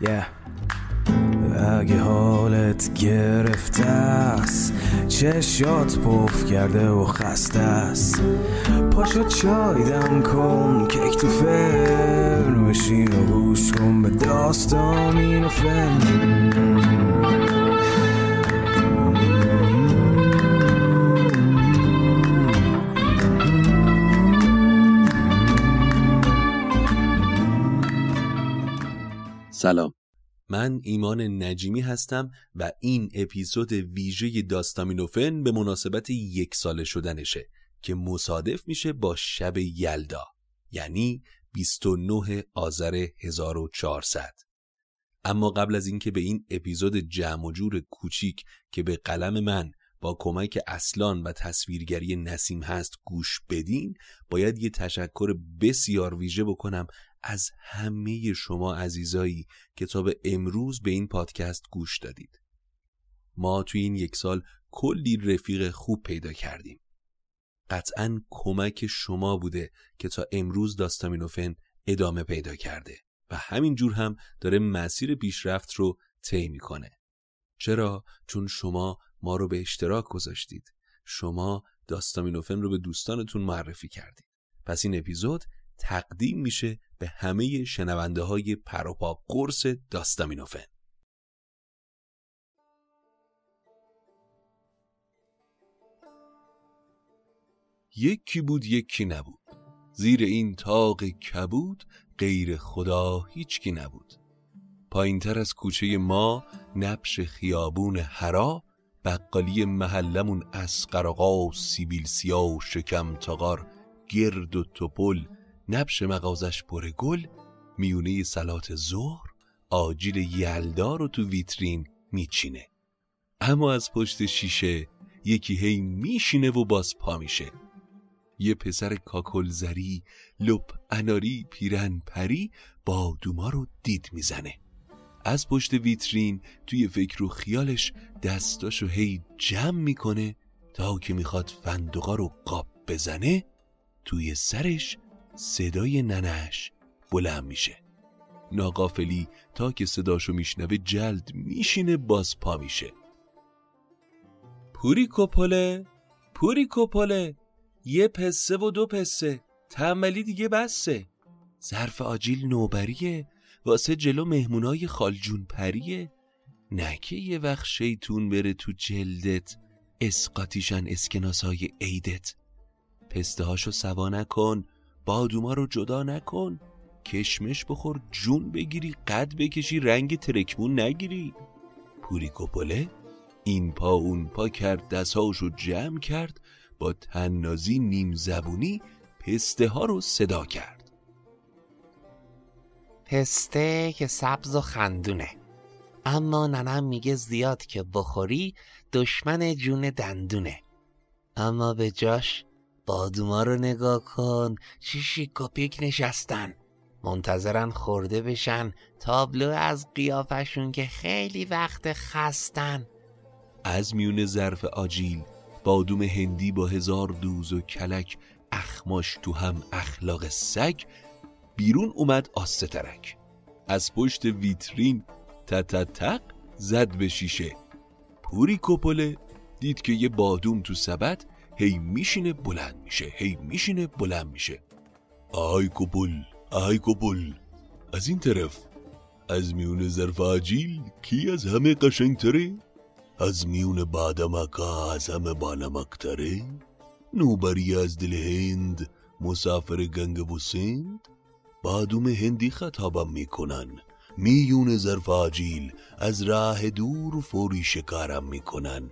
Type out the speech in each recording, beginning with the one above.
Yeah. اگه حالت گرفته است چشات پف کرده و خسته است. پاشو چای دم کن کیک تو فرن بشین و گوش کن به داستان این و فن. سلام. من ایمان نجیمی هستم و این اپیزود ویژه داستامینوفن به مناسبت یک ساله شدنشه که مصادف میشه با شب یلدا یعنی 29 آذر 1400 اما قبل از اینکه به این اپیزود جمع و جور کوچیک که به قلم من با کمک اصلان و تصویرگری نسیم هست گوش بدین باید یه تشکر بسیار ویژه بکنم از همه شما عزیزایی که تا به امروز به این پادکست گوش دادید. ما توی این یک سال کلی رفیق خوب پیدا کردیم. قطعا کمک شما بوده که تا امروز داستامینوفن ادامه پیدا کرده و همین جور هم داره مسیر پیشرفت رو طی می‌کنه. چرا؟ چون شما ما رو به اشتراک گذاشتید. شما داستامینوفن رو به دوستانتون معرفی کردید. پس این اپیزود تقدیم میشه به همه شنونده های پروپا قرص داستامینوفن. یکی بود یکی نبود. زیر این تاق کبود غیر خدا هیچکی نبود. پایین تر از کوچه ما نبش خیابون هرا بقالی محلمون اسقرقا و سیبیل سیا و شکم تاغار گرد و توپل نبش مغازش پر گل میونه سلات ظهر آجیل یلدا رو تو ویترین میچینه. اما از پشت شیشه یکی هی میشینه و باز پا میشه. یه پسر کاکلزری لپ اناری پیرن پری با دوما رو دید می‌زنه. از پشت ویترین توی فکر و خیالش دستاشو هی جمع می‌کنه تا که می‌خواد فندقا رو قاب بزنه توی سرش صدای ننش بلند میشه. ناقافلی تا که صداشو میشنوه جلد میشینه باز پا میشه. پوری کپله پوری کپله یه پسه و دو پسه تنبلی دیگه بسه. ظرف آجیل نوبریه واسه جلو مهمونای خالجون پریه نکه یه وقت شیطون بره تو جلدت اسقاتیشن اسکناسای عیدت. پسته هاشو سوا نکن. بادوما رو جدا نکن. کشمش بخور جون بگیری قد بکشی رنگ ترکمون نگیری. پوری کپله این پا اون پا کرد دستهاشو جمع کرد با تنازی نیم زبونی پسته ها رو صدا کرد. پسته که سبز و خندونه. اما ننم میگه زیاد که بخوری دشمن جون دندونه. اما به جاش بادوما رو نگاه کن. چی شیک و پیک نشستن. منتظرن خورده بشن. تابلو از قیافشون که خیلی وقت خستن. از میون ظرف آجیل بادوم هندی با هزار دوز و کلک اخماش تو هم اخلاق سگ. بیرون اومد آسته ترک از پشت ویترین تتتق زد به شیشه. پوری کپله دید که یه بادوم تو سبد. هی میشینه بلند میشه هی میشینه بلند میشه. آی کپل آی کپل از این طرف از میون ظرف آجیل کی از همه قشنگتره؟ از میون بادمکا از همه بانمکتره؟ نوبری از دل هند مسافر گنگ و سند بادوم هندی خطابم می‌کنن. میون ظرف آجیل از راه دور فوری شکارم می‌کنن.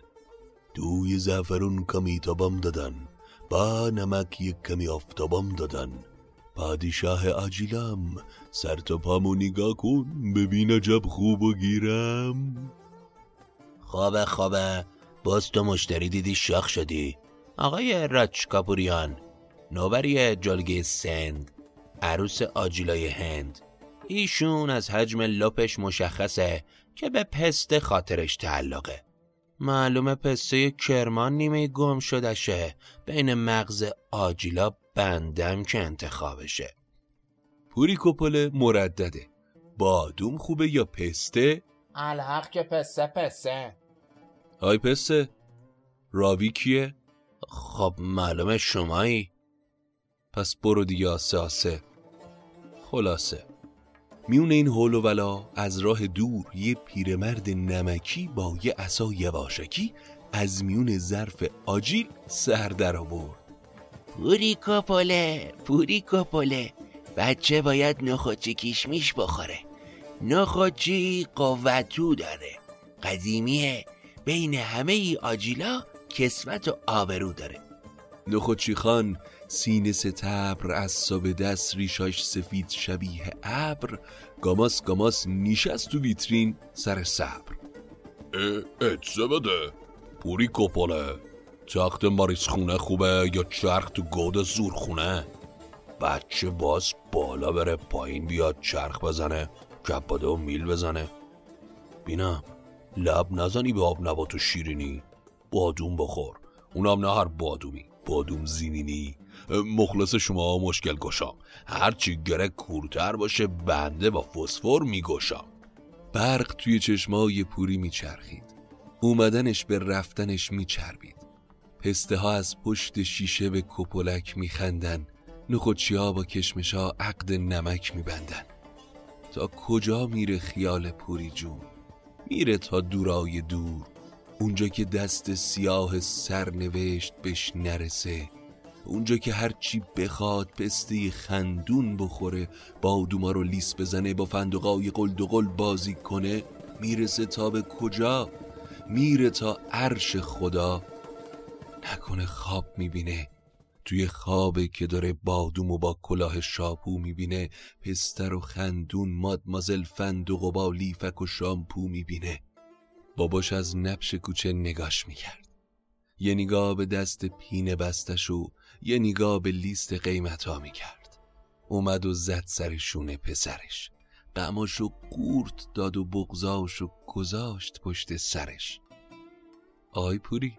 دوی زعفرون کمی تابم دادن. با نمک یک کمی آفتابم دادن. پادشاه آجیلم سر تا پامو نگاه کن ببین عجب خوب و گیرم. خوابه خوابه باز تو مشتری دیدی شاخ شدی. آقای راچ کاپوریان نوبری جلگه سند عروس آجیلای هند. ایشون از حجم لپش مشخصه که به پست خاطرش تعلقه. معلومه پسته کرمان نیمه گم شدشه بین مغز آجیلا بندم که انتخابشه. پوری کپل مردده. بادوم خوبه یا پسته؟ الحق که پسته پسته. های پسته راوی کیه؟ خب معلومه شمایی. پس برو دیگه آسه آسه. خلاصه. میون این حول و ولا از راه دور یه پیرمرد نمکی با یه عصا یواشکی از میون ظرف آجیل سر در آورد. پوری کپله پوری کپله بچه باید نخوچی کشمیش بخوره. نخوچی قوتو داره. قدیمیه. بین همه ای آجیلا کسوت و آبرو داره. نخوچی خان سینه ستبر از صاب دست ریشاش سفید شبیه ابر. گاماس گاماس نیشست تو ویترین سر صبر. اجزه بده؟ پوری کپاله تخت ماریس خونه خوبه یا چرخ تو گود زور خونه؟ بچه باز بالا بره پایین بیاد چرخ بزنه کپاده و میل بزنه. بینم لب نزنی به آب نبات و شیرینی. بادوم بخور. اونم نه هر بادومی. بادوم زینینی مخلص شما مشکل گشام هرچی گره کورتر باشه بنده با فسفر میگشام برق توی چشمای پوری میچرخید. اومدنش به رفتنش میچربید. پسته ها از پشت شیشه به کپولک میخندن. نخوچی ها با کشمش ها عقد نمک میبندن. تا کجا میره خیال پوری جون؟ میره تا دورای دور. اونجا که دست سیاه سرنوشت بهش نرسه اونجا که هرچی بخواد پسته خندون بخوره بادوما رو لیس بزنه با فندقای قلدقل بازی کنه می‌رسه تا به کجا؟ میره تا عرش خدا. نکنه خواب می‌بینه. توی خوابه که داره بادوم و با کلاه شاپو می‌بینه پستر و خندون مادمازل فندق و با لیفک و شامپو می‌بینه. باباش از نبش کوچه نگاش می‌کرد. یه نگاه به دست پینه بستش و یه نگاه به لیست قیمتا می‌کرد. اومد و زد سر شونه پسرش. قماشو قورت داد و بغزاشو گذاشت پشت سرش. آی پوری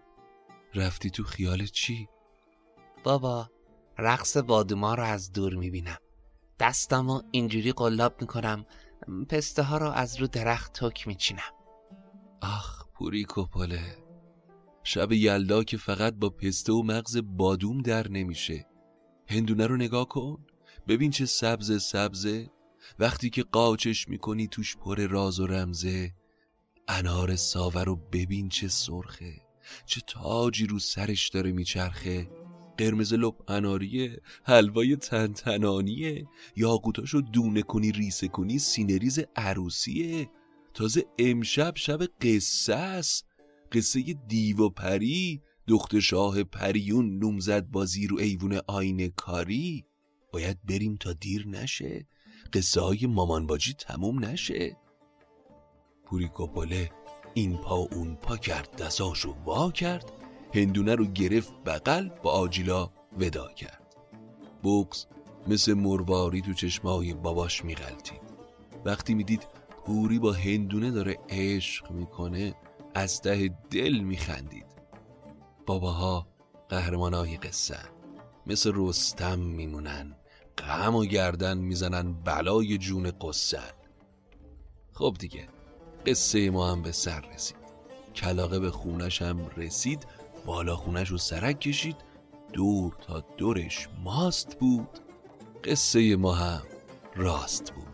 رفتی تو خیال چی؟ بابا رقص بادوما رو از دور می‌بینم. دستم رو اینجوری قلاب می‌کنم پسته ها رو از رو درخت تک میچینم. آخ پوری کپاله. شب یلدا که فقط با پسته و مغز بادوم در نمیشه. هندونه رو نگاه کن. ببین چه سبز سبزه. وقتی که قاچش می‌کنی توش پر راز و رمزه. انار ساوه رو ببین چه سرخه. چه تاجی رو سرش داره میچرخه. قرمز لب اناریه حلوای تنتنانیه. یاقوتاشو دونه کنی ریسه کنی سینه ریز عروسیه. تازه امشب شب قصه است. قصه دیو و پری دخت شاه پریون نومزد بازی رو ایوون آینه کاری. باید بریم تا دیر نشه. قصه های مامان باجی تموم نشه. پوری کپاله این پا اون پا کرد دستاشو وا کرد. هندونه رو گرفت بغل با آجیلا ودا کرد. بوکس مثل مرواری تو چشمای باباش میغلطید. وقتی می‌دید پوری با هندونه داره عشق می‌کنه از ته دل میخندید. باباها قهرمانای قصه. مثل رستم میمونن غم و گردن می‌زنن بلای جون قصن خب دیگه قصه ما هم به سر رسید. کلاقه به خونش هم رسید بالا خونش رو سرک کشید. دور تا دورش ماست بود. قصه ما هم راست بود.